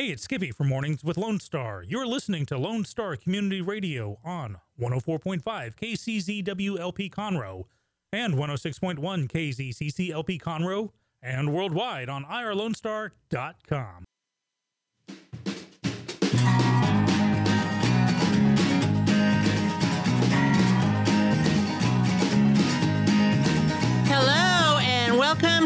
Hey, it's Skippy from Mornings with Lone Star. You're listening to Lone Star Community Radio on 104.5 KCZWLP Conroe and 106.1 KZCCLP Conroe and worldwide on irlonestar.com.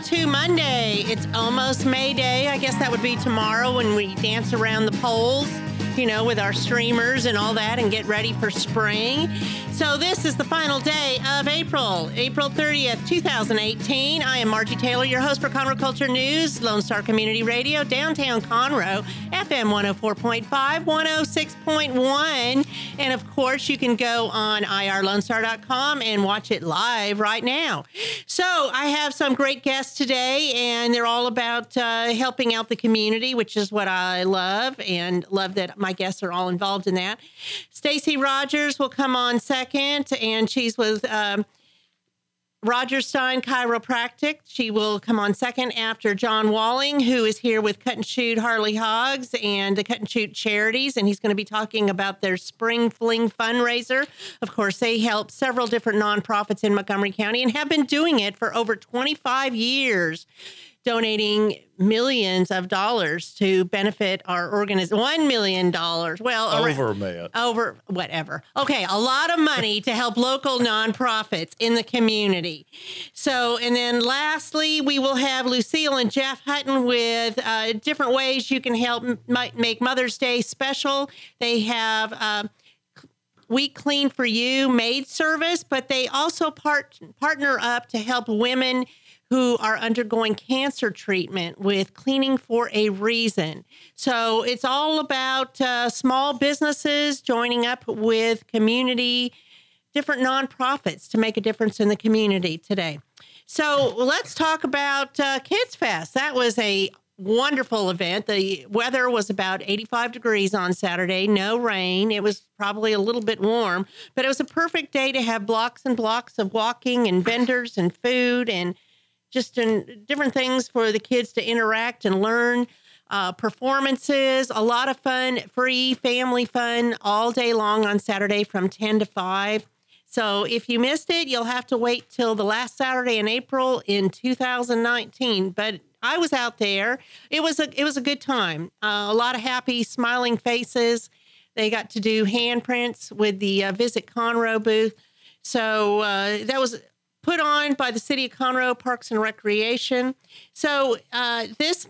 to Monday. It's almost May Day. I guess that would be tomorrow when we dance around the poles, you know, with our streamers and all that and get ready for spring. So, this is the final day of April, April 30th, 2018. I am Margie Taylor, your host for Conroe Culture News, Lone Star Community Radio, downtown Conroe, FM 104.5, 106.1. And of course, you can go on irlonestar.com and watch it live right now. So, I have some great guests today, and they're all about uh, helping out the community, which is what I love, and love that my guests are all involved in that. Stacy Rogers will come on second, and she's with. Um, Roger Stein Chiropractic. She will come on second after John Walling, who is here with Cut and Shoot Harley Hogs and the Cut and Shoot Charities. And he's going to be talking about their Spring Fling fundraiser. Of course, they help several different nonprofits in Montgomery County and have been doing it for over 25 years donating millions of dollars to benefit our organization. One million dollars. Well, over a million. Over whatever. Okay, a lot of money to help local nonprofits in the community. So, and then lastly, we will have Lucille and Jeff Hutton with uh, different ways you can help m- make Mother's Day special. They have. Uh, we Clean for You maid service, but they also part, partner up to help women who are undergoing cancer treatment with Cleaning for a Reason. So it's all about uh, small businesses joining up with community, different nonprofits to make a difference in the community today. So let's talk about uh, Kids Fest. That was a wonderful event. The weather was about 85 degrees on Saturday, no rain. It was probably a little bit warm, but it was a perfect day to have blocks and blocks of walking and vendors and food and just in different things for the kids to interact and learn. Uh, performances, a lot of fun, free family fun all day long on Saturday from 10 to 5. So if you missed it, you'll have to wait till the last Saturday in April in 2019. But I was out there. It was a it was a good time. Uh, a lot of happy, smiling faces. They got to do handprints with the uh, Visit Conroe booth. So uh, that was put on by the City of Conroe Parks and Recreation. So uh, this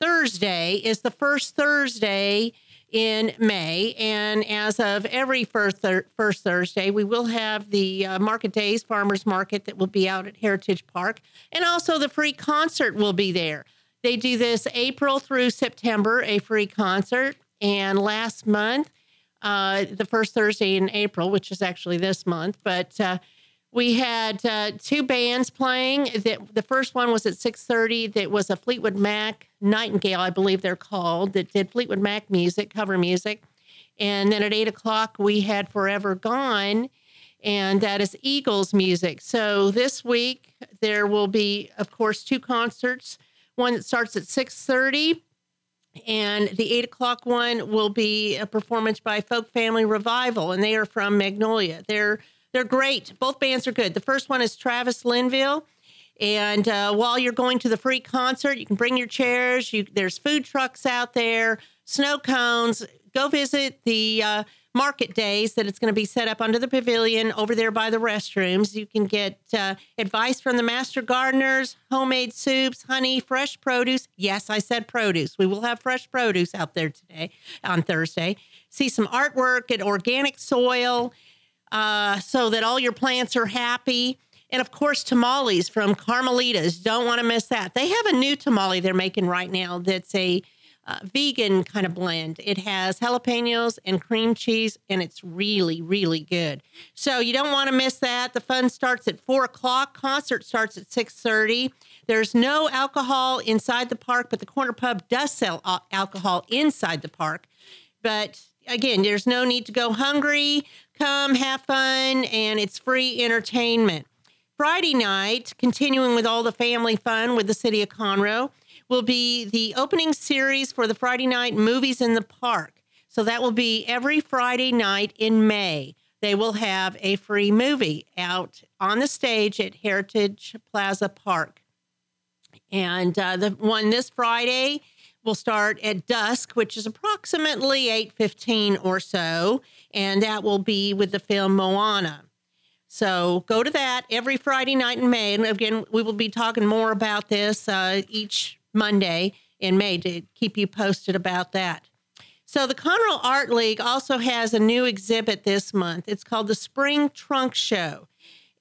Thursday is the first Thursday in May, and as of every first thir- first Thursday, we will have the uh, Market Days Farmers Market that will be out at Heritage Park, and also the free concert will be there. They do this April through September, a free concert, and last month, uh, the first Thursday in April, which is actually this month, but uh, we had uh, two bands playing. That the first one was at six thirty. That was a Fleetwood Mac Nightingale, I believe they're called, that did Fleetwood Mac music, cover music. And then at eight o'clock we had Forever Gone, and that is Eagles music. So this week there will be, of course, two concerts. One that starts at six thirty, and the eight o'clock one will be a performance by Folk Family Revival, and they are from Magnolia. They're they're great. Both bands are good. The first one is Travis Linville. And uh, while you're going to the free concert, you can bring your chairs. You, there's food trucks out there, snow cones. Go visit the uh, market days that it's going to be set up under the pavilion over there by the restrooms. You can get uh, advice from the master gardeners, homemade soups, honey, fresh produce. Yes, I said produce. We will have fresh produce out there today on Thursday. See some artwork at organic soil uh, so that all your plants are happy. And of course, tamales from Carmelitas. Don't want to miss that. They have a new tamale they're making right now that's a uh, vegan kind of blend. It has jalapenos and cream cheese, and it's really, really good. So you don't want to miss that. The fun starts at four o'clock. Concert starts at six thirty. There's no alcohol inside the park, but the corner pub does sell alcohol inside the park. But again, there's no need to go hungry. Come have fun, and it's free entertainment. Friday night, continuing with all the family fun with the city of Conroe, will be the opening series for the Friday night movies in the park. So that will be every Friday night in May. They will have a free movie out on the stage at Heritage Plaza Park. And uh, the one this Friday will start at dusk, which is approximately 8:15 or so, and that will be with the film Moana. So go to that every Friday night in May. And again, we will be talking more about this uh, each Monday in May to keep you posted about that. So the Conroe Art League also has a new exhibit this month. It's called the Spring Trunk Show.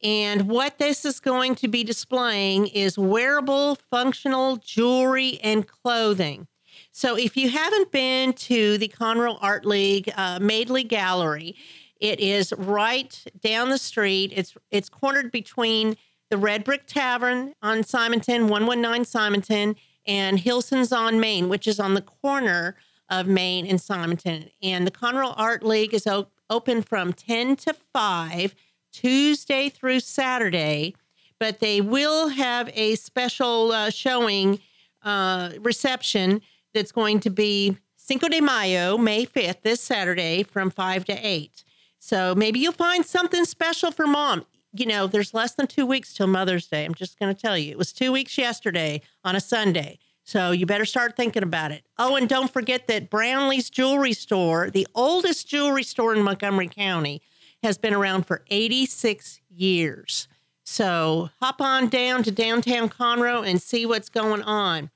And what this is going to be displaying is wearable, functional jewelry and clothing. So if you haven't been to the Conroe Art League uh, Madeley Gallery, it is right down the street. It's it's cornered between the Red Brick Tavern on Simonton, 119 Simonton, and Hilson's on Main, which is on the corner of Main and Simonton. And the Conroe Art League is op- open from 10 to 5, Tuesday through Saturday. But they will have a special uh, showing uh, reception that's going to be Cinco de Mayo, May 5th, this Saturday from 5 to 8. So maybe you'll find something special for mom. You know, there's less than two weeks till Mother's Day. I'm just going to tell you, it was two weeks yesterday on a Sunday. So you better start thinking about it. Oh, and don't forget that Brownlee's Jewelry Store, the oldest jewelry store in Montgomery County, has been around for 86 years. So hop on down to downtown Conroe and see what's going on.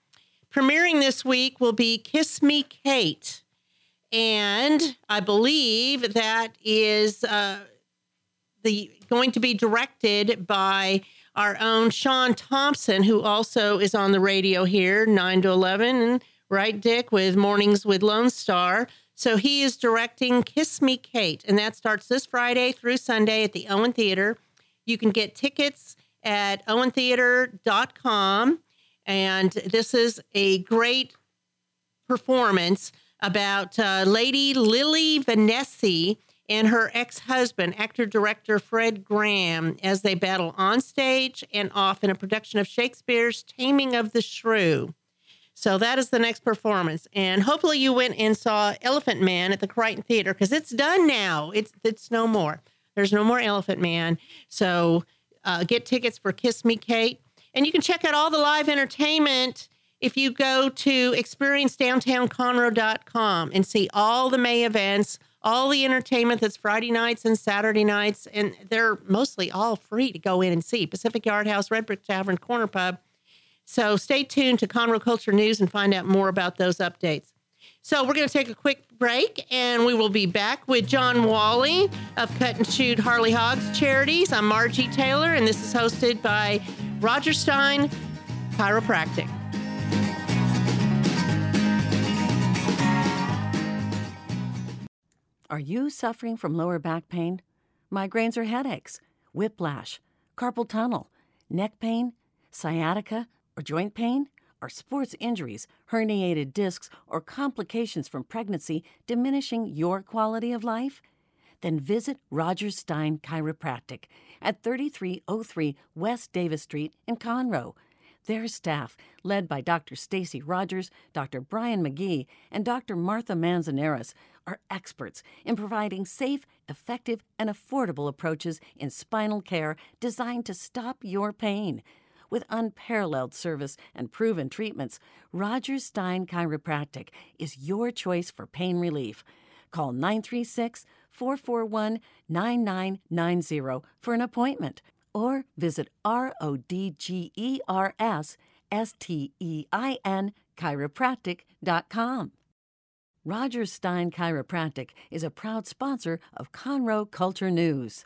Premiering this week will be Kiss Me Kate. And I believe that is uh, the going to be directed by our own Sean Thompson, who also is on the radio here, 9 to 11, and right, Dick, with Mornings with Lone Star. So he is directing Kiss Me Kate, and that starts this Friday through Sunday at the Owen Theater. You can get tickets at owentheater.com. And this is a great performance about uh, Lady Lily Vanessi and her ex husband, actor director Fred Graham, as they battle on stage and off in a production of Shakespeare's Taming of the Shrew. So that is the next performance. And hopefully you went and saw Elephant Man at the Crighton Theater because it's done now. It's, it's no more. There's no more Elephant Man. So uh, get tickets for Kiss Me Kate. And you can check out all the live entertainment if you go to experiencedowntownconroe.com and see all the May events, all the entertainment that's Friday nights and Saturday nights, and they're mostly all free to go in and see. Pacific Yard House, Red Brick Tavern, Corner Pub. So stay tuned to Conroe Culture News and find out more about those updates. So we're going to take a quick break and we will be back with John Walling of Cut and Shoot Harley Hogs Charities. I'm Margie Taylor and this is hosted by Roger Stein Chiropractic. Are you suffering from lower back pain, migraines or headaches, whiplash, carpal tunnel, neck pain, sciatica, or joint pain? Are sports injuries, herniated discs, or complications from pregnancy diminishing your quality of life? Then visit Roger Stein Chiropractic at 3303 West Davis Street in Conroe. Their staff, led by Dr. Stacy Rogers, Dr. Brian McGee, and Dr. Martha Manzanares, are experts in providing safe, effective, and affordable approaches in spinal care designed to stop your pain. With unparalleled service and proven treatments, Roger Stein Chiropractic is your choice for pain relief. Call 936 441 9990 for an appointment or visit R O D G E R S S T E I N chiropractic.com. Roger Stein Chiropractic is a proud sponsor of Conroe Culture News.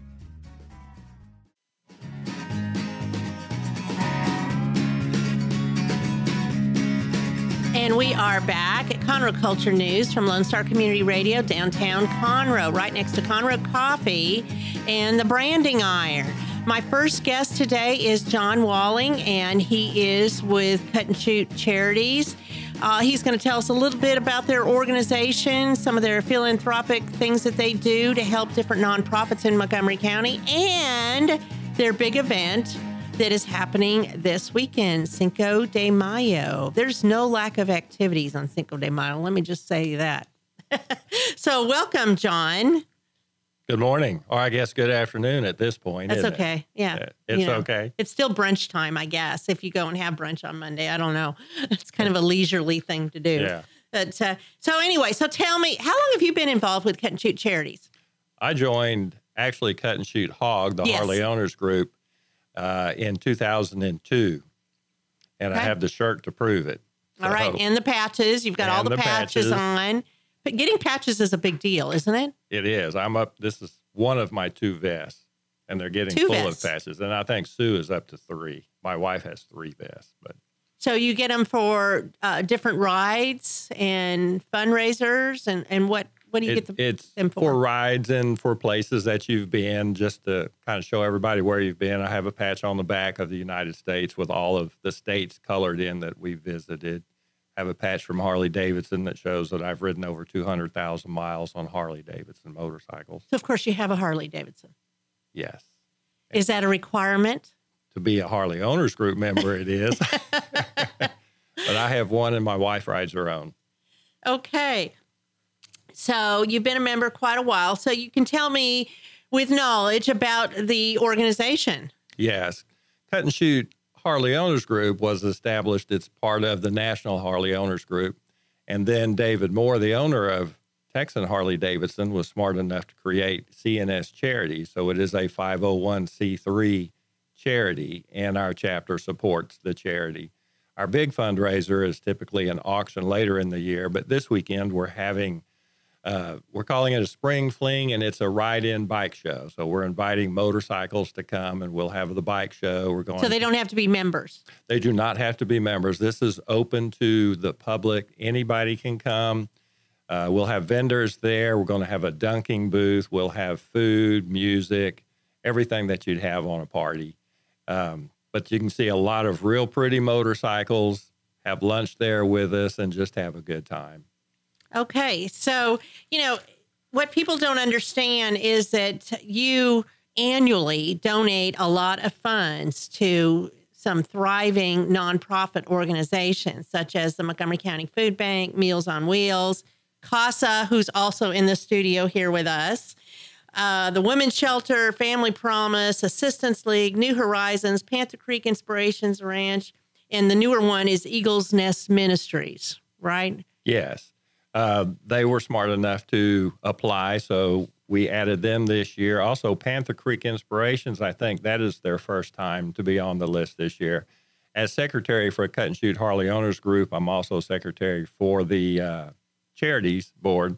And we are back at Conroe Culture News from Lone Star Community Radio, downtown Conroe, right next to Conroe Coffee. and the branding iron. My first guest today is John Walling, and he is with Cut and Shoot Charities. Uh, he's going to tell us a little bit about their organization, some of their philanthropic things that they do to help different nonprofits in Montgomery County, and their big event that is happening this weekend, Cinco de Mayo. There's no lack of activities on Cinco de Mayo. Let me just say that. so, welcome, John. Good morning, or I guess good afternoon at this point. That's isn't it? okay. Yeah. Yeah, it's You know, okay. It's still brunch time, I guess, if you go and have brunch on Monday. I don't know. It's kind of a leisurely thing to do. Yeah. But, uh, so, anyway, so tell me, how long have you been involved with Cut and Shoot Charities? I joined actually Cut and Shoot Hog, the Yes. Harley Owners Group, uh, in 2002, and I have the shirt to prove it. All right. So, And the patches. You've got all the, the patches, patches. on. But getting patches is a big deal, isn't it? it is. I'm up. This is one of my two vests, and they're getting Two full vests. of patches. And I think Sue is up to three. My wife has three vests, but So you get them for uh, different rides and fundraisers, and and what what do you it- get the, it's them for for? rides and for places that you've been, just to kind of show everybody where you've been. I have a patch on the back of the United States with all of the states colored in that we visited. I have a patch from Harley Davidson that shows that I've ridden over 200,000 miles on Harley Davidson motorcycles. So of course you have a Harley Davidson. Yes. Is that a requirement? To be a Harley Owners Group member, it is. but I have one and my wife rides her own. Okay. So you've been a member quite a while. So you can tell me with knowledge about the organization. Yes. Cut and Shoot Harley Owners Group was established. It's part of the National Harley Owners Group. And then David Moore, the owner of Texan Harley Davidson, was smart enough to create CNS Charity. So it is a 501c3 charity, and our chapter supports the charity. Our big fundraiser is typically an auction later in the year, but this weekend we're having uh, we're calling it a spring fling and it's a ride-in bike show. So we're inviting motorcycles to come and we'll have the bike show. We're going So they don't have to be members. they do not have to be members. This is open to the public. Anybody can come. Uh, we'll have vendors there. We're going to have a dunking booth. We'll have food music everything that you'd have on a party. Um, but you can see a lot of real pretty motorcycles have lunch there with us and just have a good time Okay. So, you know, what people don't understand is that you annually donate a lot of funds to some thriving nonprofit organizations such as the Montgomery County Food Bank, Meals on Wheels, CASA, who's also in the studio here with us, uh, the Women's Shelter, Family Promise, Assistance League, New Horizons, Panther Creek Inspirations Ranch, and the newer one is Eagles Nest Ministries, right? Yes. Uh, they were smart enough to apply, so we added them this year. Also, Panther Creek Inspirations, I think that is their first time to be on the list this year. As secretary for Cut and Shoot Harley Owners Group, I'm also secretary for the uh, Charities Board.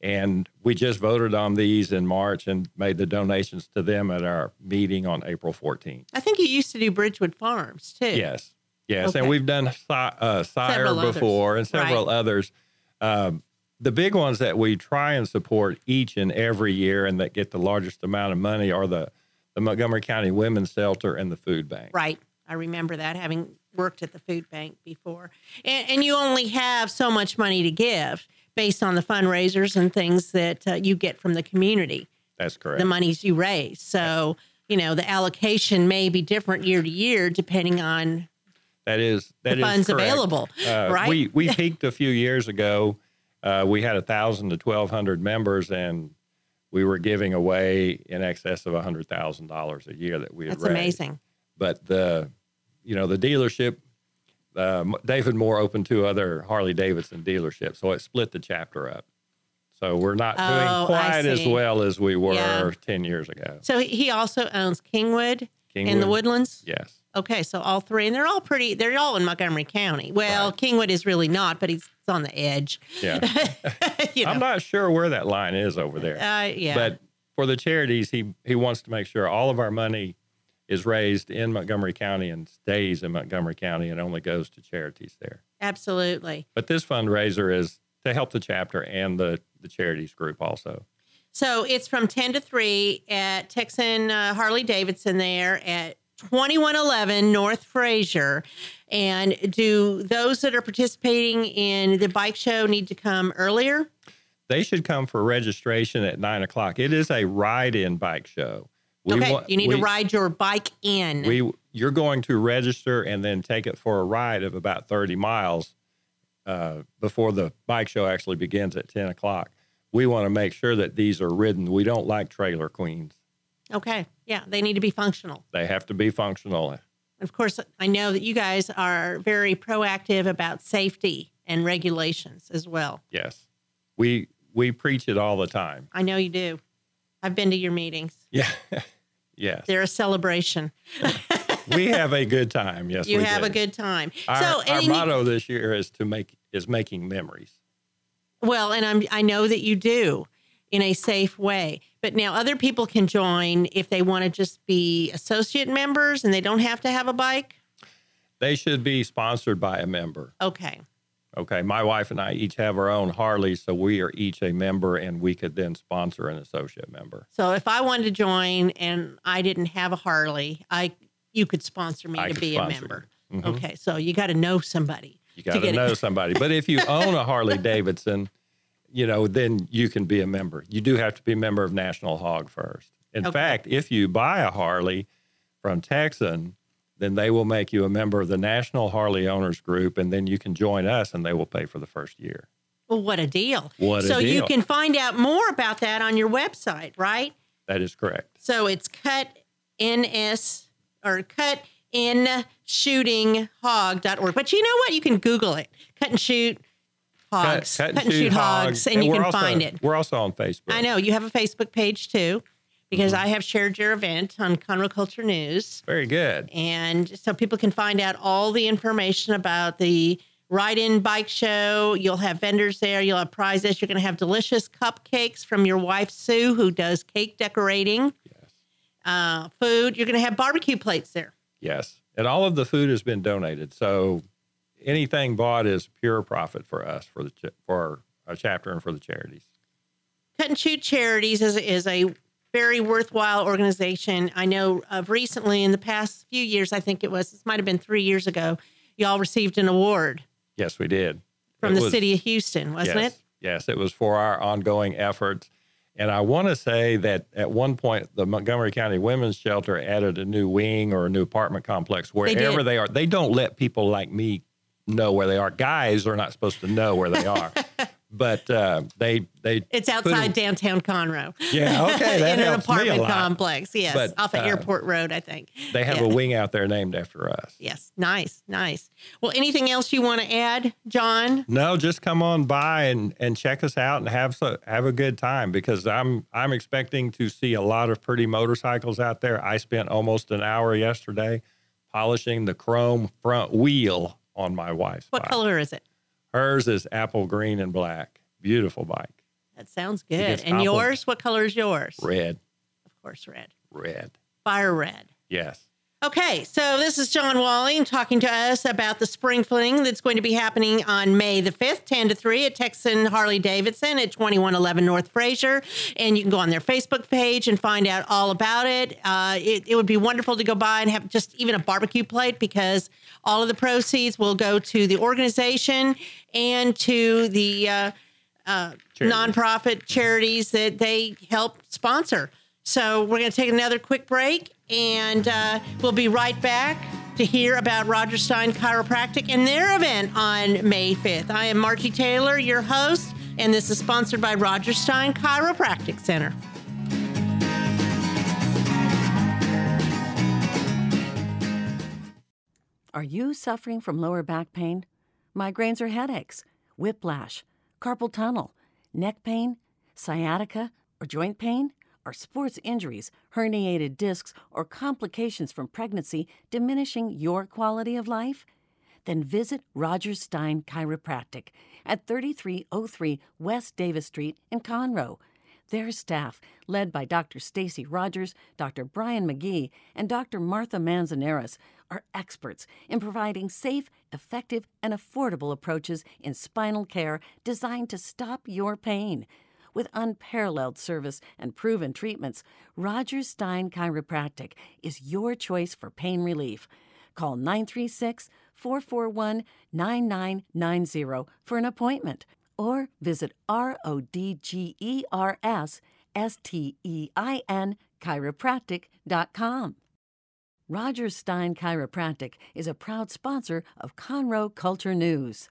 And we just voted on these in March and made the donations to them at our meeting on April 14th. I think you used to do Bridgewood Farms too. Yes, yes, Okay. and we've done uh, Sire Several others. before and several others. Um, the big ones that we try and support each and every year, and that get the largest amount of money, are the the Montgomery County Women's Shelter and the Food Bank. Right. I remember that having worked at the food bank before. And, and you only have so much money to give based on the fundraisers and things that uh, you get from the community, That's correct. the monies you raise. So, you know, the allocation may be different year to year depending on that is that the is funds available, Uh, right? We we peaked a few years ago. Uh, we had a thousand to twelve hundred members, and we were giving away in excess of a hundred thousand dollars a year that we had That's raised. amazing. but the you know the dealership uh, david moore opened two other harley davidson dealerships so it split the chapter up so we're not Oh, doing quite as well as we were Yeah. 10 years ago So he- he also owns Kingwood, in the Woodlands. yes Okay, so all three, and they're all pretty. They're all in Montgomery County. Well, Right. Kingwood is really not, but he's on the edge. yeah you know, i'm not sure where that line is over there uh, yeah. but for the charities he he wants to make sure all of our money is raised in montgomery county and stays in montgomery county and only goes to charities there Absolutely. but this fundraiser is to help the chapter and the the charities group also So it's from 10 to 3 at Texan uh, Harley Davidson there at 2111 North Frazier. And do those that are participating in the bike show need to come earlier? They should come for registration at nine o'clock. It is a ride-in bike show. We okay, you need we- to ride your bike in. We you're going to register and then take it for a ride of about 30 miles uh, before the bike show actually begins at 10 o'clock. We want to make sure that these are ridden. We don't like trailer queens. Okay, yeah, they need to be functional. They have to be functional. Of course, I know that you guys are very proactive about safety and regulations as well. Yes, we we preach it all the time. I know you do. I've been to your meetings. Yeah, yes, They're a celebration. we have a good time. Yes, you we have do. a good time. Our, so, our then you- motto this year is to make is making memories. well, and I'm I know that you do in a safe way. But now other people can join if they want to just be associate members and they don't have to have a bike. They should be sponsored by a member. Okay. Okay, my wife and I each have our own Harley, so we are each a member, and we could then sponsor an associate member. So if I wanted to join and I didn't have a Harley, I you could sponsor me I to be a member. Mhm. Okay, so you got to know somebody. You got to it. know somebody. But if you own a Harley Davidson, you know, then you can be a member. You do have to be a member of National Hog first. In Okay. fact, if you buy a Harley from Texan, then they will make you a member of the National Harley Owners Group, and then you can join us, and they will pay for the first year. Well, what a deal. What a so you can find out more about that on your website, right? That is correct. So it's cut ns or cut in shooting hog.org. But you know what? You can Google it. Cut and shoot hogs. Cut, cut and shoot, hogs, and you we're can also- find it. We're also on Facebook. I know you have a Facebook page too, because Mm-hmm. I have shared your event on Conroe Culture News. Very good. And so people can find out all the information about the ride in bike show. You'll have vendors there, you'll have prizes. You're going to have delicious cupcakes from your wife, Sue, who does cake decorating. Yes. Uh, food. You're going to have barbecue plates there. Yes. And all of the food has been donated. So anything bought is pure profit for us, for the ch- for our chapter and for the charities. Cut and Shoot Charities is, is a very worthwhile organization. I know of recently, in the past few years, I think it was, this might have been three years ago, y'all received an award Yes, we did. from It the was- city of Houston, wasn't yes, it? Yes, it was for our ongoing efforts. And I want to say that at one point, the Montgomery County Women's Shelter added a new wing or a new apartment complex wherever did. they are. They don't let people like me know where they are. Guys are not supposed to know where they are. but uh, they they It's outside downtown Conroe. Yeah, okay, that in an helps me a apartment complex. Yes, But, off of uh, Airport Road, I think. They have Yeah. a wing out there named after us. Yes, nice, nice. Well, anything else you want to add, John? No, just come on by and, and check us out and have so, have a good time because I'm I'm expecting to see a lot of pretty motorcycles out there. I spent almost an hour yesterday polishing the chrome front wheel on my wife's What bike. color is it? Hers is apple green and black. Beautiful bike. That sounds good. And apple- yours? What color is yours? Red, Of course, red. red. Fire red. Yes. Okay, so this is John Walling talking to us about the spring fling that's going to be happening on May the 5th, 10 to 3 at Texan Harley Davidson at 2111 North Frazier. And you can go on their Facebook page and find out all about it. Uh, it. It would be wonderful to go by and have just even a barbecue plate because all of the proceeds will go to the organization and to the uh, uh, nonprofit charities that they help sponsor. So we're going to take another quick break, and uh, we'll be right back to hear about Roger Stein Chiropractic and their event on May 5th. I am Margie Taylor, your host, and this is sponsored by Roger Stein Chiropractic Center. Are you suffering from lower back pain, migraines or headaches, whiplash, carpal tunnel, neck pain, sciatica, or joint pain? Are sports injuries, herniated discs, or complications from pregnancy diminishing your quality of life? Then visit Roger Stein Chiropractic at 3303 West Davis Street in Conroe. Their staff, led by Dr. Stacy Rogers, Dr. Brian McGee, and Dr. Martha Manzanares, are experts in providing safe, effective, and affordable approaches in spinal care designed to stop your pain. With unparalleled service and proven treatments, Rodgers Stein Chiropractic is your choice for pain relief. Call 936 441 9990 for an appointment or visit R O D G E R S S T E I N chiropractic.com. Roger Stein Chiropractic is a proud sponsor of Conroe Culture News.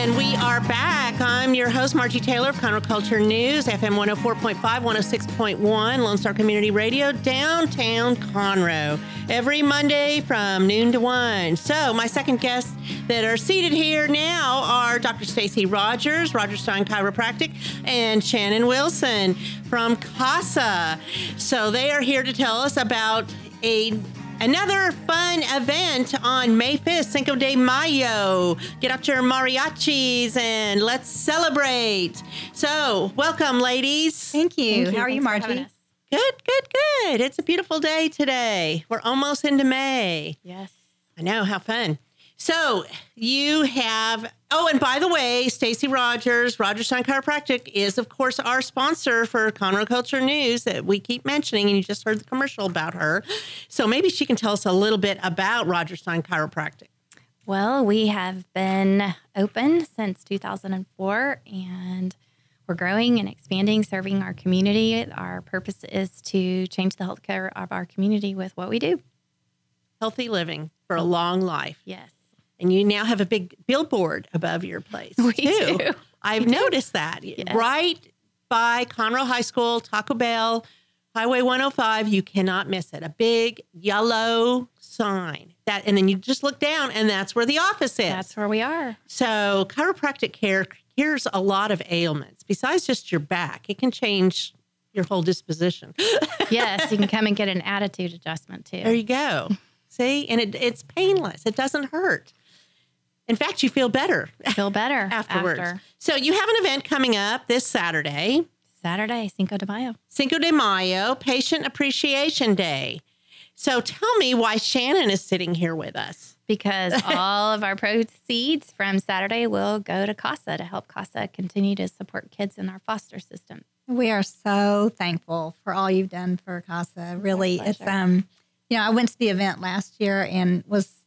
And we are back. I'm your host, Margie Taylor of Conroe Culture News, FM 104.5, 106.1, Lone Star Community Radio, downtown Conroe, every Monday from noon to 1. So, my second guests that are seated here now are Dr. Stacy Rogers, Rodgers Stein Chiropractic, and Shannon Wilson from CASA. So, they are here to tell us about a Another fun event on May 5th, Cinco de Mayo. Get out your mariachis and let's celebrate. So, welcome, ladies. Thank you. How are you, Margie? Good, good, good. It's a beautiful day today. We're almost into May. Yes. I know, how fun. So, you have, oh, and by the way, Stacy Rogers, Rodgers Stein Chiropractic, is, of course, our sponsor for Conroe Culture News that we keep mentioning, and you just heard the commercial about her. So, maybe she can tell us a little bit about Rodgers Stein Chiropractic. Well, we have been open since 2004 and we're growing and expanding, serving our community. Our purpose is to change the healthcare of our community with what we do. Healthy living for a long life. Yes. And you now have a big billboard above your place. We too. do. I've noticed that. Right by Conroe High School, Taco Bell, Highway 105, you cannot miss it. A big yellow sign. That and then you just look down and that's where the office is. That's where we are. so chiropractic care cures a lot of ailments. Besides just your back, it can change your whole disposition. Yes, you can come and get an attitude adjustment too. There you go. See? And it, it's painless. It doesn't hurt. In fact, you feel better Feel better afterwards. after So you have an event coming up this Saturday, Saturday, Cinco de Mayo. Cinco de Mayo, Patient Appreciation Day. So tell me why Shannon is sitting here with us. Because all of our proceeds from Saturday will go to CASA to help CASA continue to support kids in our foster system. We are so thankful for all you've done for CASA. Really, it's um, you know, I went to the event last year and was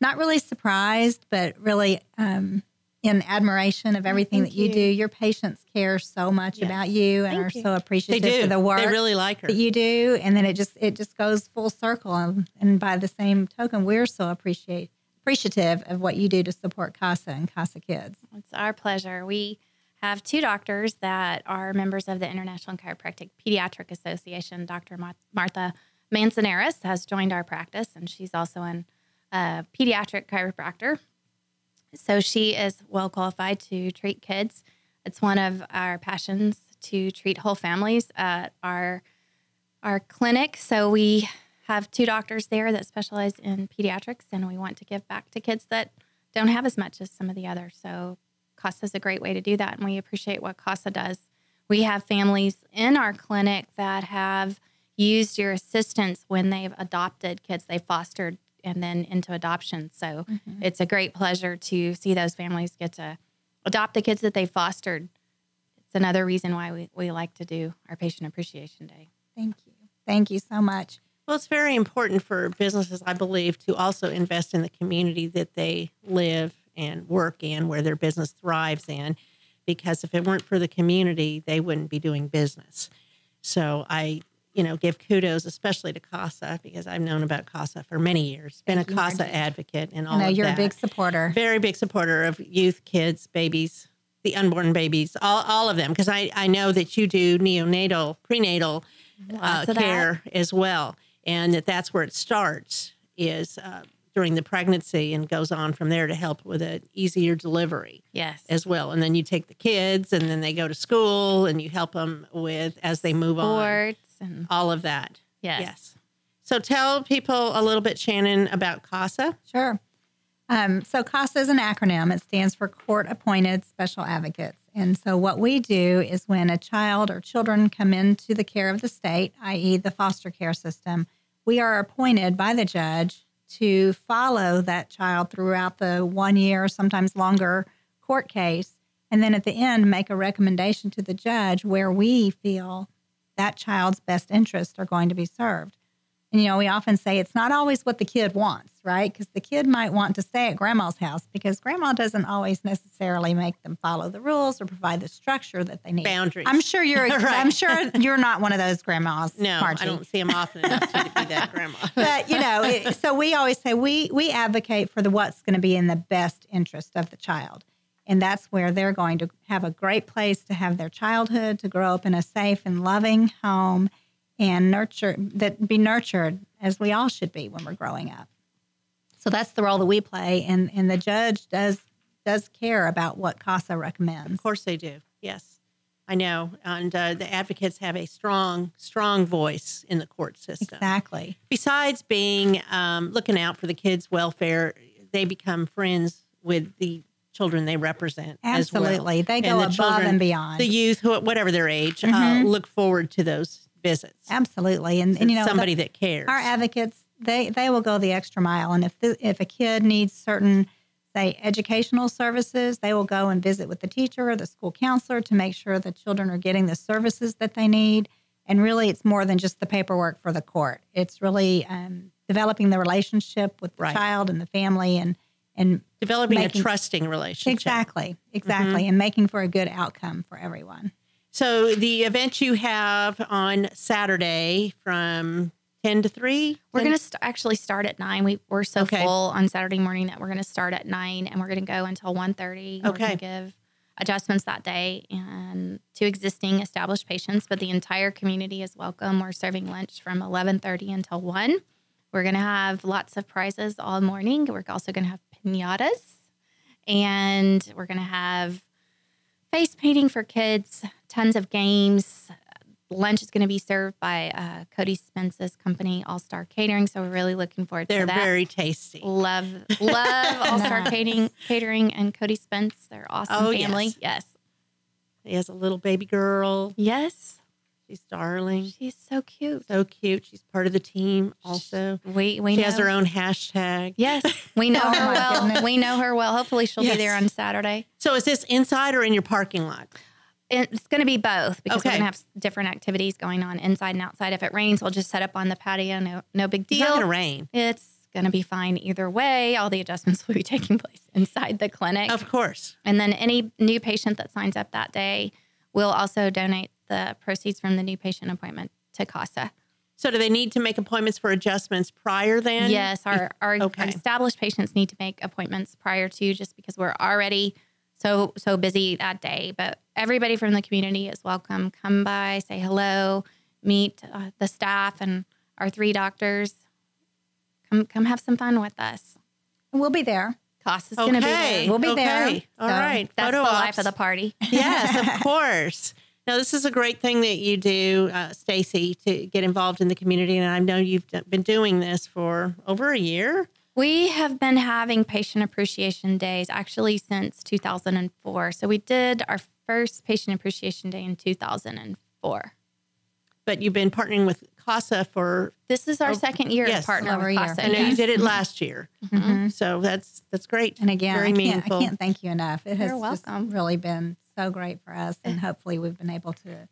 not really surprised, but really um, in admiration of everything that you, do. Your patients care so much Yes. about you and Thank are you. so They appreciative do. for the work They really like her. that you do, and then it just it just goes full circle. And, and by the same token, we're so appreciate appreciative of what you do to support CASA and CASA kids. It's our pleasure. We have two doctors that are members of the International Chiropractic Pediatric Association. Dr. Martha Manzanares has joined our practice, and she's also an a pediatric chiropractor. So she is well qualified to treat kids. It's one of our passions to treat whole families at our our clinic. So we have two doctors there that specialize in pediatrics, and we want to give back to kids that don't have as much as some of the others. So CASA is a great way to do that, and we appreciate what CASA does. We have families in our clinic that have used your assistance when they've adopted kids they fostered and then into adoption. So mm-hmm. it's a great pleasure to see those families get to adopt the kids that they fostered. It's another reason why we, we like to do our Patient Appreciation Day. Thank you, thank you so much. Well, it's very important for businesses, I believe, to also invest in the community that they live and work in, where their business thrives in, because if it weren't for the community, they wouldn't be doing business. So I, you know, give kudos especially to CASA because I've known about CASA for many years, been a CASA advocate and all I know you're that. a big supporter. very big supporter of youth, kids, babies, the unborn babies, all, all of them, because I, I know that you do neonatal, prenatal uh, of that. care as well, and that that's where it starts is uh, during the pregnancy and goes on from there to help with an easier delivery Yes. as well. And then you take the kids and then they go to school and you help them with as they move on. Sports and All of that. yes. Yes. So tell people a little bit, Shannon, about CASA. Sure. Um, so CASA is an acronym. It stands for Court Appointed Special Advocates. And so what we do is when a child or children come into the care of the state, i.e., the foster care system, we are appointed by the judge to follow that child throughout the one year, sometimes longer court case. And then at the end, make a recommendation to the judge where we feel that child's best interests are going to be served. And, you know, we often say it's not always what the kid wants, right? Because the kid might want to stay at grandma's house because grandma doesn't always necessarily make them follow the rules or provide the structure that they need. Boundaries. I'm sure you're. Right. I'm sure you're not one of those grandmas. No, Margie. I don't see them often enough to be that grandma. But you know, it, so we always say we we advocate for the what's going to be in the best interest of the child, and that's where they're going to have a great place to have their childhood, to grow up in a safe and loving home, and nurture that be nurtured as we all should be when we're growing up. So that's the role that we play, and and the judge does does care about what CASA recommends. Of course they do. Yes, I know. And uh, the advocates have a strong, strong voice in the court system. Exactly. Besides being um, looking out for the kids' welfare, they become friends with the children they represent. as well. Absolutely. They And go the above children- and beyond. The youth, who- whatever their age, uh, Mhm. look forward to those visits. Absolutely, and, and you know somebody the- that cares. Our advocates they they will go the extra mile, and if the, if a kid needs certain say educational services, they will go and visit with the teacher or the school counselor to make sure the children are getting the services that they need. And really, it's more than just the paperwork for the court. It's really um, developing the relationship with the Right. child and the family, and and Developing making- a trusting relationship. exactly, mm-hmm. exactly, and making for a good outcome for everyone. So the event you have on Saturday from 10 to 3? We're going to st- actually start at nine. We we're so Okay. full on Saturday morning that we're going to start at nine and we're going to go until 1.30. We're Okay. going to give adjustments that day and to existing established patients, but the entire community is welcome. We're serving lunch from 11.30 until 1. We're going to have lots of prizes all morning. We're also going to have pinatas and we're going to have face painting for kids, tons of games. Lunch is going to be served by uh, Cody Spence's company, All Star Catering. So we're really looking forward They're to that. They're very tasty. love, love All Star Nice. Catering, Catering and Cody Spence. They're awesome Oh, family. yes. Yes. He has a little baby girl. yes, She's darling. she's so cute. So cute. She's part of the team also. We we She know. has her own hashtag. Yes, we know Oh, her well. goodness. We know her well. Hopefully, she'll Yes. be there on Saturday. So is this inside or in your parking lot? It's going to be both because Okay. we're going to have different activities going on inside and outside. If it rains, we'll just set up on the patio. No, no big It's deal. not going to rain. It's going to be fine either way. All the adjustments will be taking place inside the clinic. Of course. And then any new patient that signs up that day will also donate the proceeds from the new patient appointment to CASA. So do they need to make appointments for adjustments prior then? yes, our, our, okay. our established patients need to make appointments prior to just because we're already so so busy that day. But everybody from the community is welcome. Come by, say hello, meet uh, the staff and our three doctors. Come come have some fun with us. We'll be there. CASA's going to be there. We'll be okay. there. All So right. That's Photo the ops. life of the party. yes, of course. Now, this is a great thing that you do, uh, Stacy, to get involved in the community. And I know you've been doing this for over a year. We have been having patient appreciation days actually since 2004. So we did our first patient appreciation day in 2004. But you've been partnering with CASA for, This is our Oh, second year yes. to partner Over a with year. CASA. I know you did it last year. Mhm. So that's that's great. And again, very I can't, meaningful. I can't thank you enough. It has You're just welcome. really been so great for us, and hopefully, we've been able to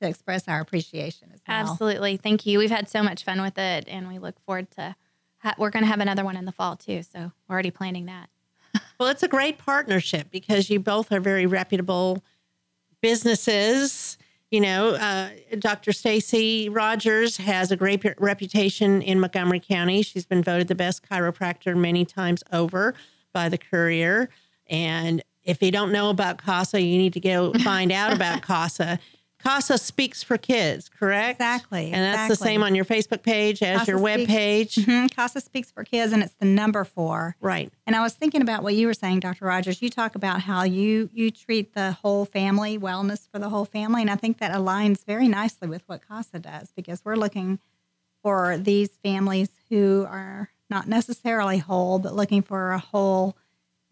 to express our appreciation as well. Absolutely. Thank you. We've had so much fun with it and we look forward to, ha- we're going to have another one in the fall too. So we're already planning that. Well, it's a great partnership because you both are very reputable businesses. You know, uh, Dr. Stacy Rogers has a great reputation in Montgomery County. She's been voted the best chiropractor many times over by the Courier. And if you don't know about CASA, you need to go find out about CASA. CASA Speaks for Kids, correct? Exactly, And that's the same on your Facebook page as CASA your web Speaks- page. Mhm, CASA Speaks for Kids, and it's the number four. Right. And I was thinking about what you were saying, Dr. Rogers. You talk about how you you treat the whole family, wellness for the whole family, and I think that aligns very nicely with what CASA does because we're looking for these families who are not necessarily whole, but looking for a whole,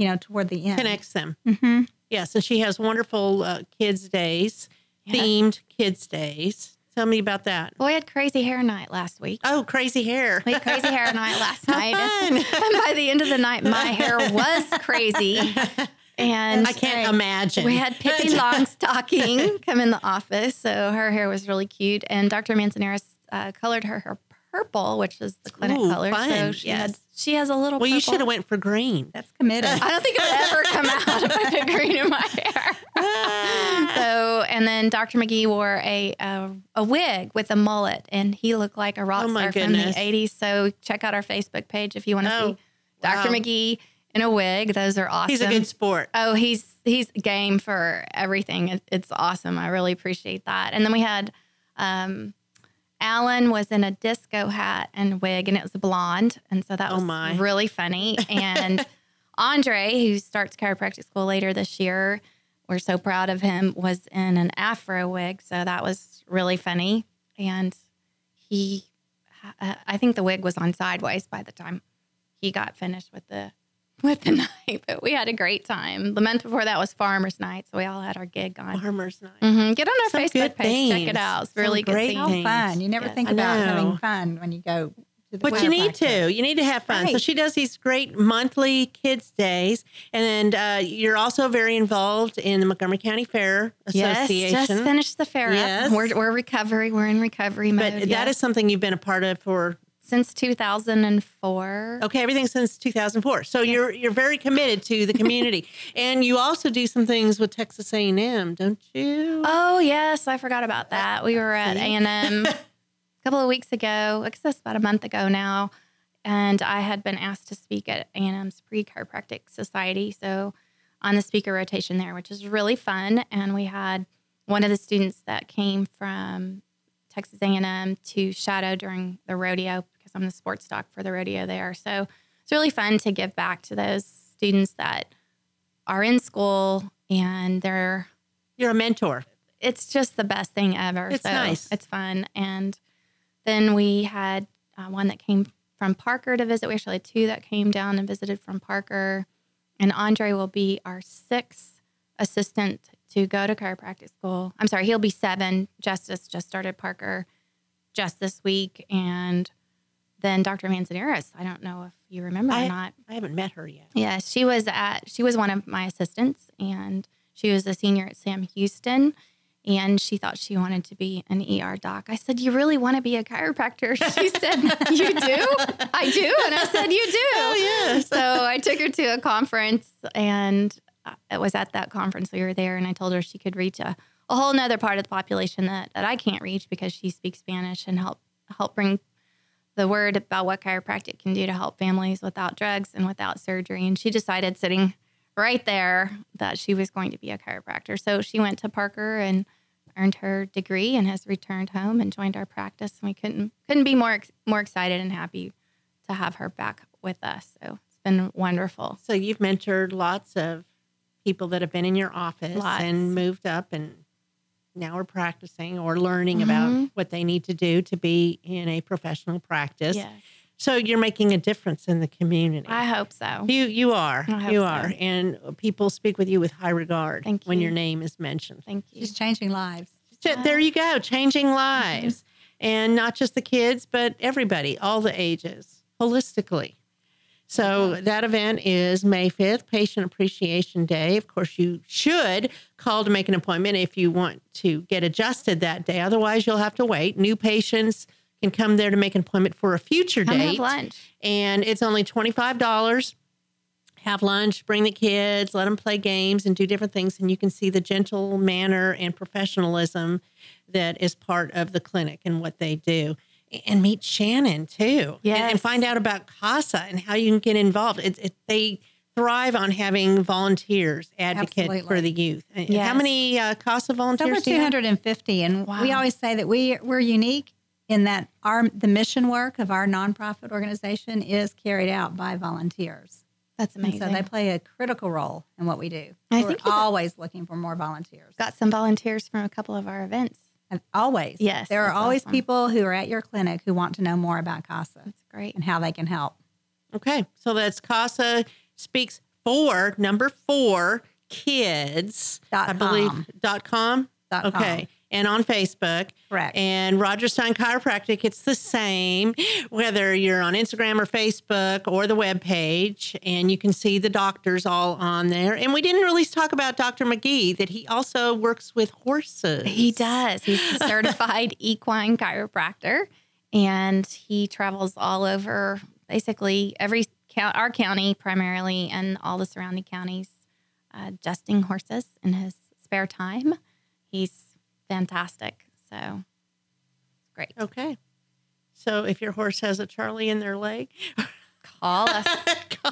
you know, toward the end. Connects them. hmm Yes. And she has wonderful uh, kids' days, Yeah. themed kids' days. Tell me about that. Well, we had crazy hair night last week. Oh, crazy hair. We had crazy hair night last night. fun. and by the end of the night, my hair was crazy. And I can't imagine. we had Pippi Longstocking come in the office. So her hair was really cute. And Dr. Manzanares uh, colored her hair purple, which is the clinic Ooh, color. So she Yes. had she has a little Well, you should have went for green. That's committed. I don't think it would ever come out if I put green in my hair. so, and then Dr. McGee wore a, a a wig with a mullet, and he looked like a rock Oh, my star from the '80s. So, check out our Facebook page if you want to Oh, see Dr. wow. McGee in a wig. Those are awesome. He's a good sport. Oh, he's he's game for everything. It, it's awesome. I really appreciate that. And then we had um, Alan was in a disco hat and wig, and it was blonde, and so that Oh, was my. really funny. And Andre, who starts chiropractic school later this year, we're so proud of him, was in an afro wig, so that was really funny. And he, uh, I think the wig was on sideways by the time he got finished with the with the night. But we had a great time. The month before that was Farmers Night, so we all had our gig on. Farmers Night. Mm-hmm. Get on our Some Facebook good page. Check it out. It's Some really good. great themes. How things. fun. You never Yes. think about having fun when you go to the But you need to. You need to have fun. So she does these great monthly kids' days, and uh, you're also very involved in the Montgomery County Fair Association. Yes, just finished the fair Yes. up. We're, we're recovery. We're in recovery but mode. that yes. is something you've been a part of for since 2004. okay, everything since 2004. So you're you're very committed to the community, and you also do some things with Texas A&M, don't you? Oh yes, I forgot about that. We were at A See? and M a couple of weeks ago. I guess that's about a month ago now, and I had been asked to speak at A and M's pre chiropractic society. So on the speaker rotation there, which is really fun. And we had one of the students that came from Texas A and M to shadow during the rodeo because I'm the sports doc for the rodeo there. So it's really fun to give back to those students that are in school and they're You're a mentor. it's just the best thing ever. It's so nice. It's fun. And then we had uh, one that came from Parker to visit. We actually had two that came down and visited from Parker. And Andre will be our sixth assistant to go to chiropractic school. I'm sorry, he'll be seven. Justice just started Parker just this week. And then Dr. Manzanares, I don't know if you remember I- or not. I haven't met her yet. Yeah, she was at she was one of my assistants and she was a senior at Sam Houston and she thought she wanted to be an ER doc. I said, "You really want to be a chiropractor?" She said, "You do?" I do, and I said, "You do." Oh, yes. So I took her to a conference and uh, it was at that conference we were there and I told her she could reach a, a whole nother part of the population that, that I can't reach because she speaks Spanish and help help bring the word about what chiropractic can do to help families without drugs and without surgery. And she decided sitting right there that she was going to be a chiropractor. So she went to Parker and earned her degree and has returned home and joined our practice. And we couldn't couldn't be more more excited and happy to have her back with us. So it's been wonderful. So you've mentored lots of people that have been in your office Lots. and moved up and now are practicing or learning about Mhm. what they need to do to be in a professional practice. Yes, So you're making a difference in the community. I hope so. you you are. I hope You so. are. And people speak with you with high regard Thank when you. your name is mentioned. Thank you. She's changing lives. So there you go, changing lives. And not just the kids, but everybody, all the ages, holistically. So uh-huh. that event is May 5th, Patient Appreciation Day. Of course, you should call to make an appointment if you want to get adjusted that day. Otherwise, you'll have to wait. New patients can come there to make an appointment for a future Come date have lunch. and it's only $25 have lunch bring the kids let them play games and do different things and you can see the gentle manner and professionalism that is part of the clinic and what they do and meet shannon too and, and find out about casa and how you can get involved it, it, they thrive on having volunteers advocate for the youth. Uh, How many uh, CASA volunteers? over do you have? 250, and we always say that we we're unique in that our the mission work of our nonprofit organization is carried out by volunteers. That's And amazing. so they play a critical role in what we do. I we're think always looking for more volunteers. got some volunteers from a couple of our events. And always, Yes, there are always awesome. people who are at your clinic who want to know more about CASA That's great. and how they can help. Okay, so that's CASA speaks for number four kids. Dot I believe dot com. Dot okay, com. And on Facebook. Correct. And Rodgers Stein Chiropractic, it's the same whether you're on Instagram or Facebook or the web page, and you can see the doctors all on there. And we didn't really talk about Dr. McGee that he also works with horses. He does. He's a certified equine chiropractor, and he travels all over, basically every our county primarily, and all the surrounding counties, uh, adjusting horses in his spare time. He's fantastic. So great. Okay. So if your horse has a Charlie in their leg, Call us.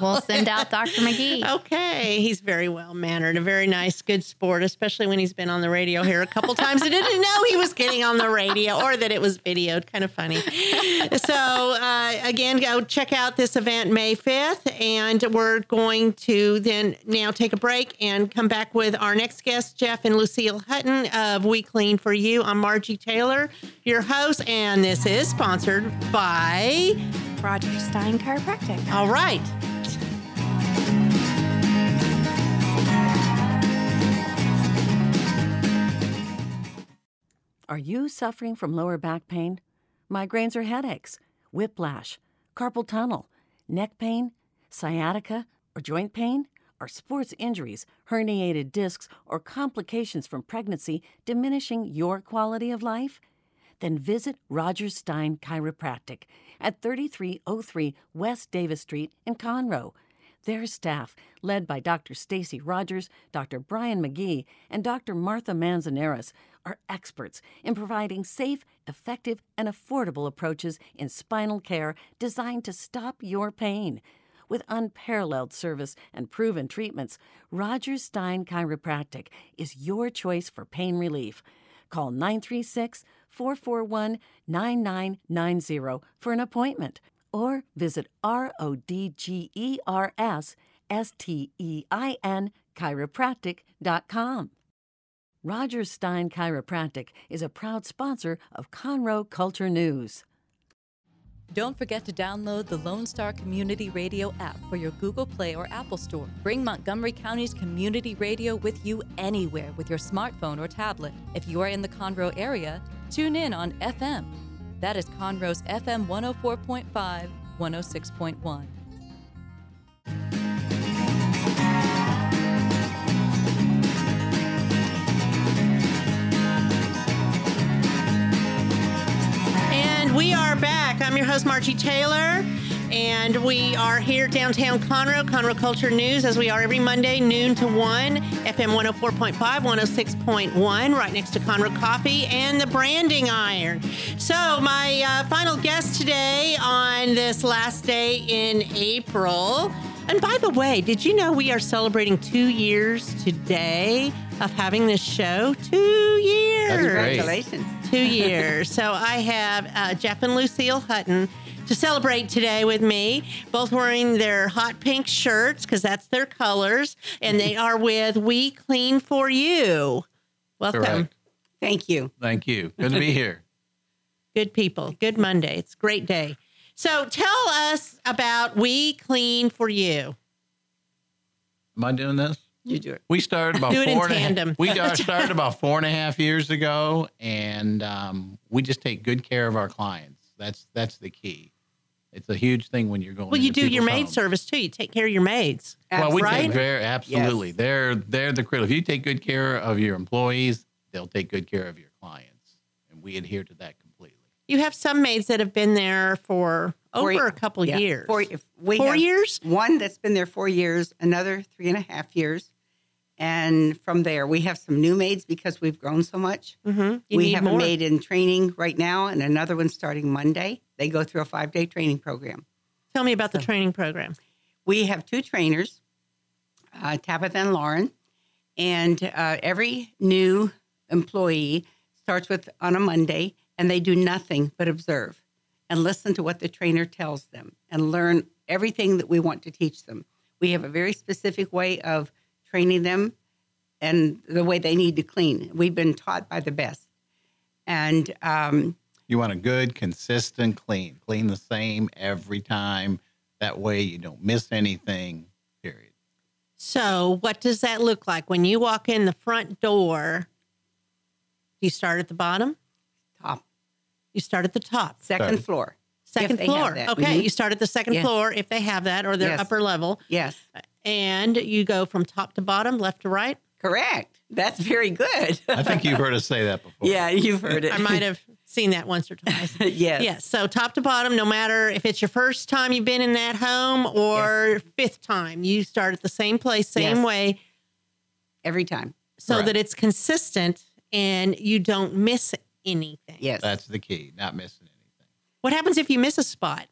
we'll send out Dr. McGee. Okay, he's very well mannered, a very nice, good sport, especially when he's been on the radio here a couple times. I didn't know he was getting on the radio or that it was videoed. Kind of funny. So uh, again, go check out this event May fifth, and we're going to then now take a break and come back with our next guest, Jeff and Lucille Hutton of We Clean for You. I'm Margie Taylor, your host, and this is sponsored by. Rodgers Stein Chiropractic. All right. Are you suffering from lower back pain, migraines or headaches, whiplash, carpal tunnel, neck pain, sciatica, or joint pain? Are sports injuries, herniated discs, or complications from pregnancy diminishing your quality of life? Then visit Rodgers Stein Chiropractic at 3303 West Davis Street in Conroe. Their staff, led by Dr. Stacy Rodgers, Dr. Brian McGee, and Dr. Martha Manzanares, are experts in providing safe, effective, and affordable approaches in spinal care designed to stop your pain. With unparalleled service and proven treatments, Rodgers Stein Chiropractic is your choice for pain relief. Call 936 441 9990 for an appointment or visit R O D G E R S S T E I N chiropractic.com. Rodgers Stein Chiropractic is a proud sponsor of Conroe Culture News. Don't forget to download the Lone Star Community Radio app for your Google Play or Apple Store. Bring Montgomery County's community radio with you anywhere with your smartphone or tablet. If you are in the Conroe area, tune in on FM. That is Conroe's FM 104.5, 106.1. And we are back. I'm your host, Margie Taylor, and we are here downtown Conroe, Conroe Culture News, as we are every Monday, noon to 1, FM 104.5, 106.1, right next to Conroe Coffee and the Branding Iron. So, my uh, final guest today on this last day in April. And by the way, did you know we are celebrating two years today of having this show? Two years. Congratulations. Two years. so I have uh, Jeff and Lucille Hutton to celebrate today with me, both wearing their hot pink shirts because that's their colors, and they are with We Clean for You. Welcome. Correct. Thank you. Thank you. Good to be here. Good people. Good Monday. It's a great day. So tell us about We Clean for You. Am I doing this? You do it. We started about Do it in four and a half- tandem. we got started about four and a half years ago, and um, we just take good care of our clients. That's that's the key. It's a huge thing when you're going. Well, you into do your maid homes. service too. You take care of your maids. Well, we right? take very absolutely. Yes. They're they're the critical. If you take good care of your employees, they'll take good care of your clients, and we adhere to that completely. You have some maids that have been there for over Four- a couple yeah, years. Four, if we Four have years? One that's been there four years, another three and a half years. And from there, we have some new maids because we've grown so much. Mm-hmm. We have more. a maid in training right now and another one starting Monday. They go through a five day training program. Tell me about the training program. We have two trainers uh, Tabitha and Lauren. And uh, every new employee starts with on a Monday, and they do nothing but observe and listen to what the trainer tells them and learn everything that we want to teach them. We have a very specific way of training them and the way they need to clean. We've been taught by the best. And um, You want a good, consistent clean. Clean the same every time. That way you don't miss anything, period. So, what does that look like when you walk in the front door? Do you start at the bottom? Top. You start at the top. Second Sorry. floor. Second if they have floor. that. Okay, Mhm. you start at the second Yeah. floor if they have that or their Yes. upper level, Yes. And you go from top to bottom, left to right. Correct. That's very good. I think you've heard us say that before. yeah, you've heard it. I might have seen that once or twice. yes. Yes. So top to bottom, no matter if it's your first time you've been in that home or fifth time, you start at the same place, same Yes. way, Every time. so Correct. that it's consistent and you don't miss anything. Yes. That's the key, not missing anything. What happens if you miss a spot?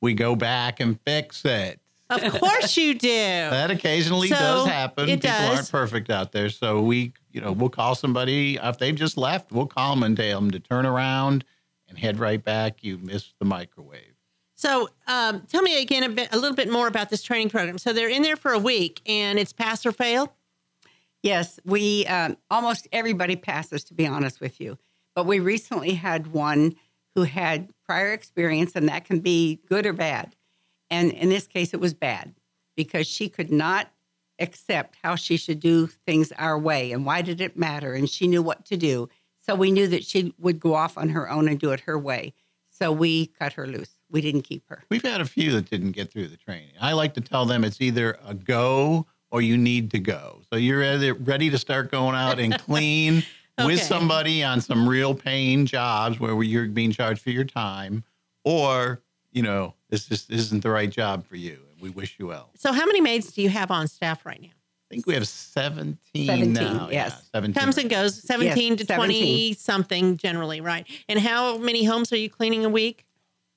We go back and fix it. Of course you do. That occasionally So, does happen. it People does. aren't perfect out there. So we, you know, we'll call somebody if they've just left, we'll call them and tell them to turn around and head right back. You missed the microwave. So, um, tell me again a bit, a little bit more about this training program. So they're in there for a week, and it's pass or fail. Yes, we um, almost everybody passes, to be honest with you. But we recently had one who had prior experience, and that can be good or bad. And in this case, it was bad because she could not accept how she should do things our way and why did it matter. And she knew what to do. So we knew that she would go off on her own and do it her way. So we cut her loose. We didn't keep her. We've had a few that didn't get through the training. I like to tell them it's either a go or you need to go. So you're either ready to start going out and clean Okay. with somebody on some real paying jobs where you're being charged for your time, or you know this just isn't the right job for you. And we wish you well. So, how many maids do you have on staff right now? I think we have 17, 17, now. yes. Yeah, 17. Comes and goes, seventeen to 17. twenty something generally, right? And how many homes are you cleaning a week?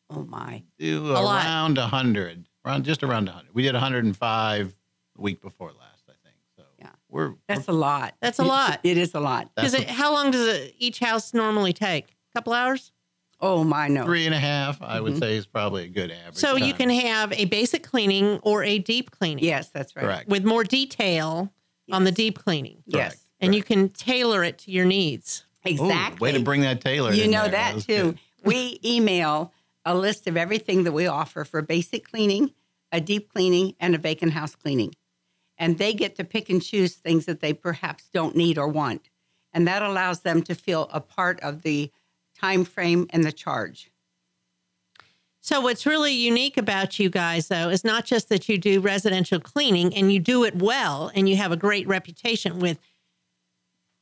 Oh, my. do A lot. around 100, around just around 100. We did 105 the week before last, I think. So Yeah. we're, That's a lot. That's a lot. It is a lot. Because it, how long does it, each house normally take? A couple hours. Oh, my, no. three and a half, I would Mhm. say, is probably a good average. So you time. can have a basic cleaning or a deep cleaning. Yes, that's right. correct. With more detail on the deep cleaning. Yes. And you can tailor it to your needs. Ooh, Exactly. way to bring that Taylor. You in know there. that was too. good. we email a list of everything that we offer for basic cleaning, a deep cleaning, and a vacant house cleaning. And they get to pick and choose things that they perhaps don't need or want. And that allows them to feel a part of the time frame and the charge. So what's really unique about you guys though is not just that you do residential cleaning and you do it well and you have a great reputation with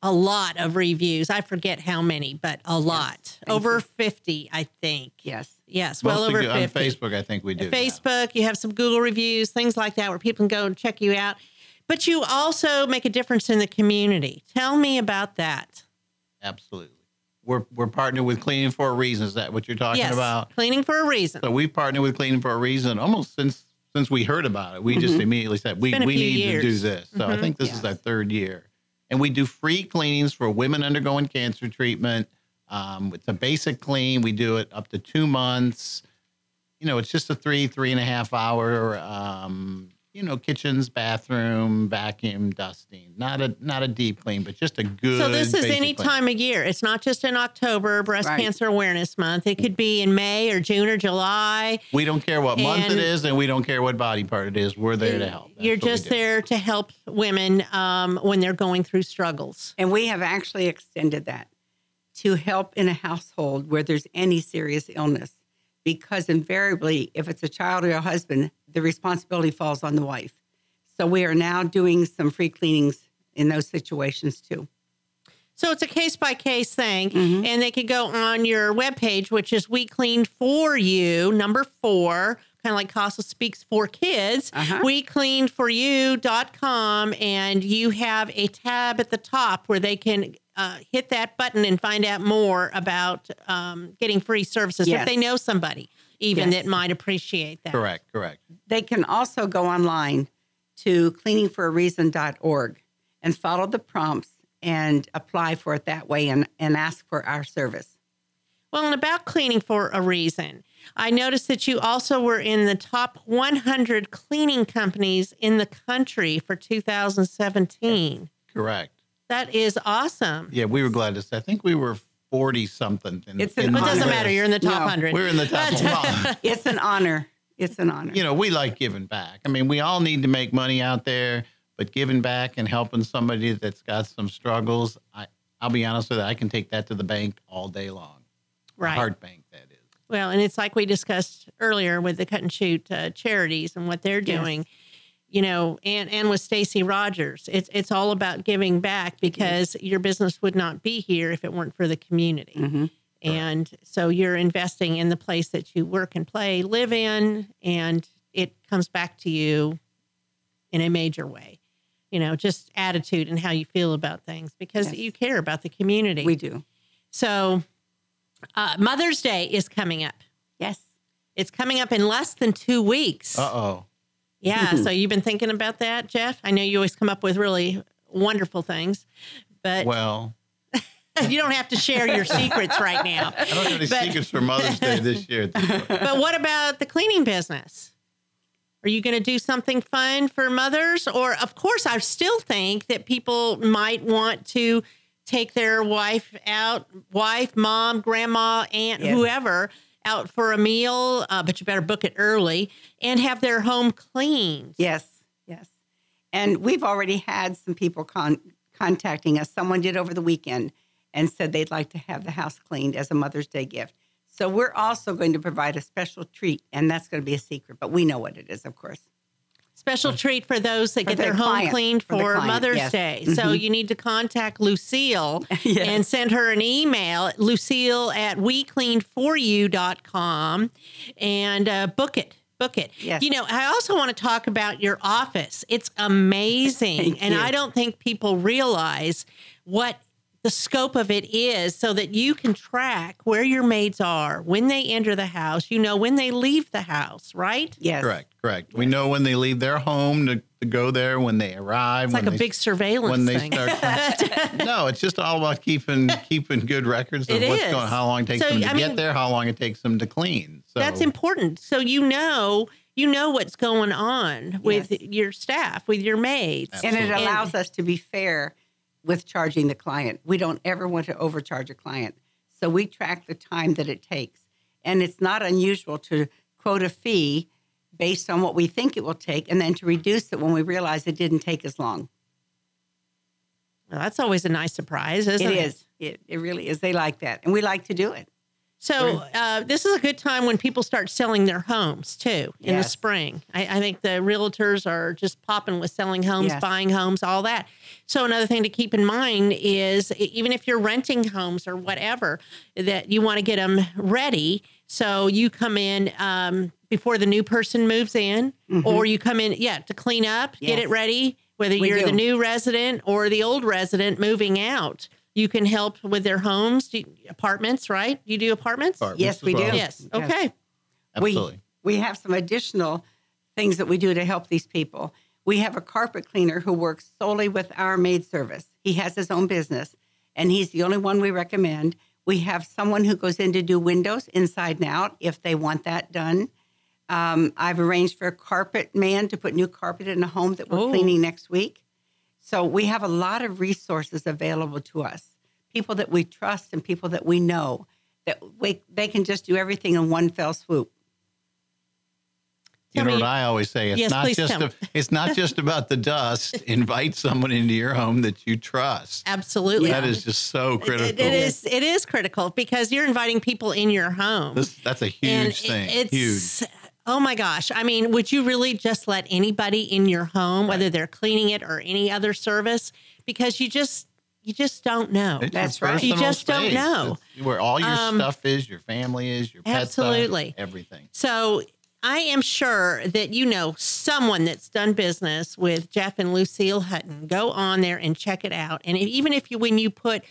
a lot of reviews. I forget how many, but a lot. thank Over you. 50, I think. Yes. Yes, well Mostly over on 50. Facebook, I think we do. now. Facebook, you have some Google reviews, things like that where people can go and check you out. But you also make a difference in the community. Tell me about that. Absolutely. We're, we're partnered with Cleaning for a Reason. Is that what you're talking yes, about? cleaning for a reason. So we've partnered with Cleaning for a Reason almost since since we heard about it. We just immediately said we, Mm-hmm. we need to do this. So I Mhm. think this is our third year, and we do free cleanings for women undergoing cancer treatment. Um, it's a basic clean. We do it up to two months. You know, it's just a three three and a half hour. Um, you know, kitchens, bathroom, vacuum, dusting. Not a not a deep clean, but just a good. So this is any clean. time of year. It's not just in October, Breast Right. Cancer Awareness Month. It could be in May or June or July. We don't care what month it is, and we don't care what body part it is. We're there to help. That's You're just there to help women um, when they're going through struggles. And we have actually extended that to help in a household where there's any serious illness. Because invariably, if it's a child or a husband, the responsibility falls on the wife. So we are now doing some free cleanings in those situations too. So it's a case by case thing. Mhm. And they could go on your webpage, which is We Clean For You, number four, kind of like Casa Speaks for Kids. Uh-huh. WeCleanForYou.com. And you have a tab at the top where they can uh, hit that button and find out more about um, getting free services if they know somebody even Yes. that might appreciate that. Correct, correct. They can also go online to cleaningforareason.org and follow the prompts and apply for it that way and, and ask for our service. Well, and about cleaning for a reason. I noticed that you also were in the top 100 cleaning companies in the country for 2017. Correct. That is awesome. Yeah, we were glad to say. I think we were 40 something. In, It's an in It doesn't list. matter. You're in the top No. 100. We're in the top one. It's an honor. It's an honor. you know, we like giving back. I mean, we all need to make money out there, but giving back and helping somebody that's got some struggles, I, I'll be honest with you, I can take that to the bank all day long. Right. Heart bank, that is. Well, and it's like we discussed earlier with the cut and shoot uh, charities and what they're Yes. Doing. You know, and and with Stacy Rodgers, it's it's all about giving back because your business would not be here if it weren't for the community. Mhm. And so you're investing in the place that you work and play, live in, and it comes back to you in a major way. You know, just attitude and how you feel about things because Yes. you care about the community. We do. So, uh, Mother's Day is coming up. Yes. It's coming up in less than two weeks. Uh oh. Yeah. Mm-hmm. so you've been thinking about that, Jeff? I know you always come up with really wonderful things, but Well, you don't have to share your secrets right now. I don't have any But- secrets for Mother's Day this year. this. But what about the cleaning business? Are you going to do something fun for mothers? Or, of course, I still think that people might want to take their wife out, wife, mom, grandma, aunt, Yes. whoever, out for a meal, uh, but you better book it early and have their home cleaned. Yes. Yes. And we've already had some people con- contacting us. Someone did over the weekend and said they'd like to have the house cleaned as a Mother's Day gift. So we're also going to provide a special treat, and that's going to be a secret, but we know what it is, of course. Special treat for those that For get their their home client, cleaned for for client, Mother's yes. Day. So Mhm. you need to contact Lucille Yes. and send her an email, Lucille at wecleanforyou.com and uh, book it. Book it. Yes. You know, I also want to talk about your office. It's amazing. And you. I don't think people realize what the scope of it is so that you can track where your maids are when they enter the house. You know, when they leave the house, right? Yes. Correct, correct. We know when they leave their home to, to go there, when they arrive. It's when like a they, big surveillance when they thing. start. no, it's just all about keeping keeping good records of It what's is. going, how long it takes So, them to I get mean- there, how long it takes them to clean. So That's important. So you know, you know what's going on with Yes. your staff, with your maids. And it Absolutely. allows us to be fair with charging the client. We don't ever want to overcharge a client. So we track the time that it takes. And it's not unusual to quote a fee based on what we think it will take and then to reduce it when we realize it didn't take as long. Well, that's always a nice surprise, isn't It it? is. It, it really is. They like that. And we like to do it. So uh, this is a good time when people start selling their homes too in the spring. I, I think the realtors are just popping with selling homes, Yes. buying homes, all that. So another thing to keep in mind is even if you're renting homes or whatever, that you want to get them ready. So you come in um, before the new person moves in, or you come in, yeah, to clean up, get Mm-hmm. It ready. Whether We you're the new resident or the old resident moving out, you can help with their homes, Do you- apartments, right? You do apartments? Apartments Yes, we well. do. Yes. Okay. absolutely. We, we have some additional things that we do to help these people. We have a carpet cleaner who works solely with our maid service. He has his own business, and he's the only one we recommend. We have someone who goes in to do windows inside and out if they want that done. Um, I've arranged for a carpet man to put new carpet in a home that we're Oh. cleaning next week. So we have a lot of resources available to us, people that we trust and people that we know that we, they can just do everything in one fell swoop. You Tell know me- what I always say? It's Yes, not just a, it's not just about the dust. Invite someone into your home that you trust. Absolutely. That is just so critical. It, it is. It is critical because you're inviting people in your home. This, that's a and huge thing. it- it's, huge. Oh my gosh! I mean, would you really just let anybody in your home, whether they're cleaning it or any other service, because you just you just don't know. It's That's your right. You personal just don't know. It's where all your Um, stuff is, your family is, your pet stuff, absolutely. everything. So I am sure that you know someone that's done business with Jeff and Lucille Hutton. Go on there and check it out. And even if you, when you put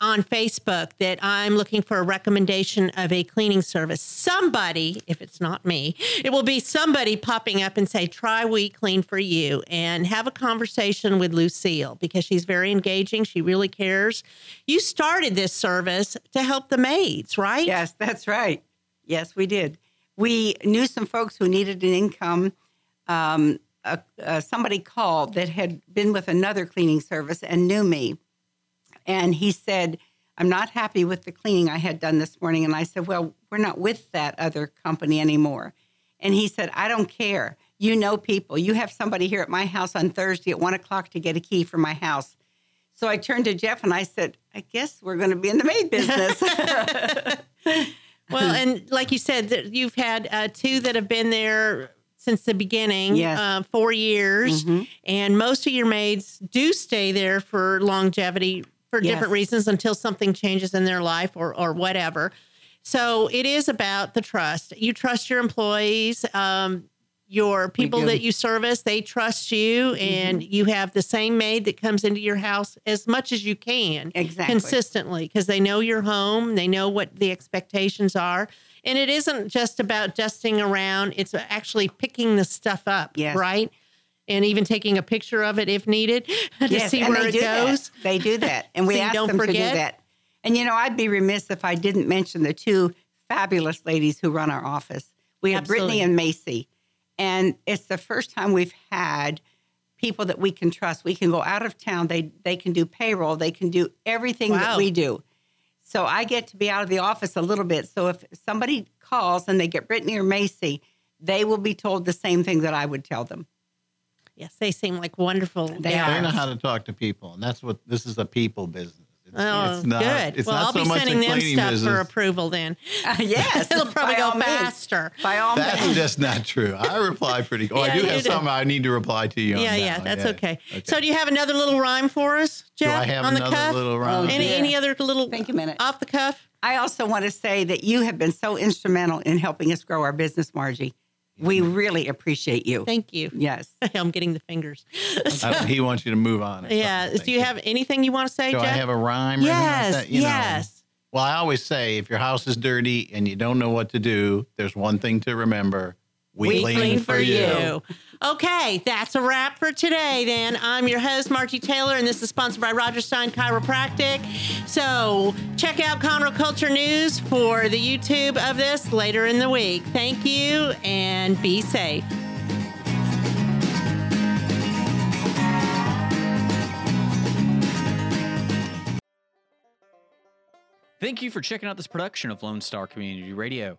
on Facebook that I'm looking for a recommendation of a cleaning service. Somebody, if it's not me, it will be somebody popping up and say, try We Clean for You and have a conversation with Lucille because she's very engaging. She really cares. You started this service to help the maids, right? Yes, that's right. Yes, we did. We knew some folks who needed an income. Um, uh, uh, somebody called that had been with another cleaning service and knew me. And he said, I'm not happy with the cleaning I had done this morning. And I said, Well, we're not with that other company anymore. And he said, I don't care. You know people. You have somebody here at my house on Thursday at one o'clock to get a key for my house. So I turned to Jeff and I said, I guess we're going to be in the maid business. well, and like you said, that you've had uh, two that have been there since the beginning, Yes. uh, four years, Mhm. and most of your maids do stay there for longevity for Yes. different reasons until something changes in their life or or whatever. So it is about the trust. You trust your employees. Um, your people that you service, they trust you, mm-hmm. and you have the same maid that comes into your house as much as you can Exactly. consistently because they know your home, they know what the expectations are. And it isn't just about dusting around, it's actually picking the stuff up, Yes. right? And even taking a picture of it if needed to Yes, see where it do that. goes. They do that, and we So ask don't them to forget? do that. And you know, I'd be remiss if I didn't mention the two fabulous ladies who run our office. We have Brittany and Macy, and it's the first time we've had people that we can trust. We can go out of town. They they can do payroll. They can do everything Wow. that we do. So I get to be out of the office a little bit. So if somebody calls and they get Brittany or Macy, they will be told the same thing that I would tell them. Yes, they seem like wonderful. They They know how to talk to people, and that's what this is a people business. It's, Oh, it's not, good. It's well, not I'll so be sending them stuff business. for approval then. Uh, yes, It'll probably go all means. faster. By all That's means. just not true. I reply pretty. Oh, Yeah, I do have do. something I need to reply to you on. Yeah, that yeah, that's Yeah. okay. So, do you have another little rhyme for us, Do Jeff? I have on the another cuff? little rhyme? Any dear. any other little Think a minute. off the cuff? I also want to say that you have been so instrumental in helping us grow our business, Margie. We really appreciate you. Thank you. Yes. I'm getting the fingers. I- he wants you to move on. yeah. Do you have anything you want to say, Do Jeff? I have a rhyme? or anything like Yes. that? You know? yes. Well, I always say if your house is dirty and you don't know what to do, there's one thing to remember: we, clean, for you. Okay, that's a wrap for today. Then I'm your host Margie Taylor, and this is sponsored by Rodgers Stein Chiropractic. So check out Conroe Culture News for the YouTube of this later in the week. Thank you, and be safe. Thank you for checking out this production of Lone Star Community Radio.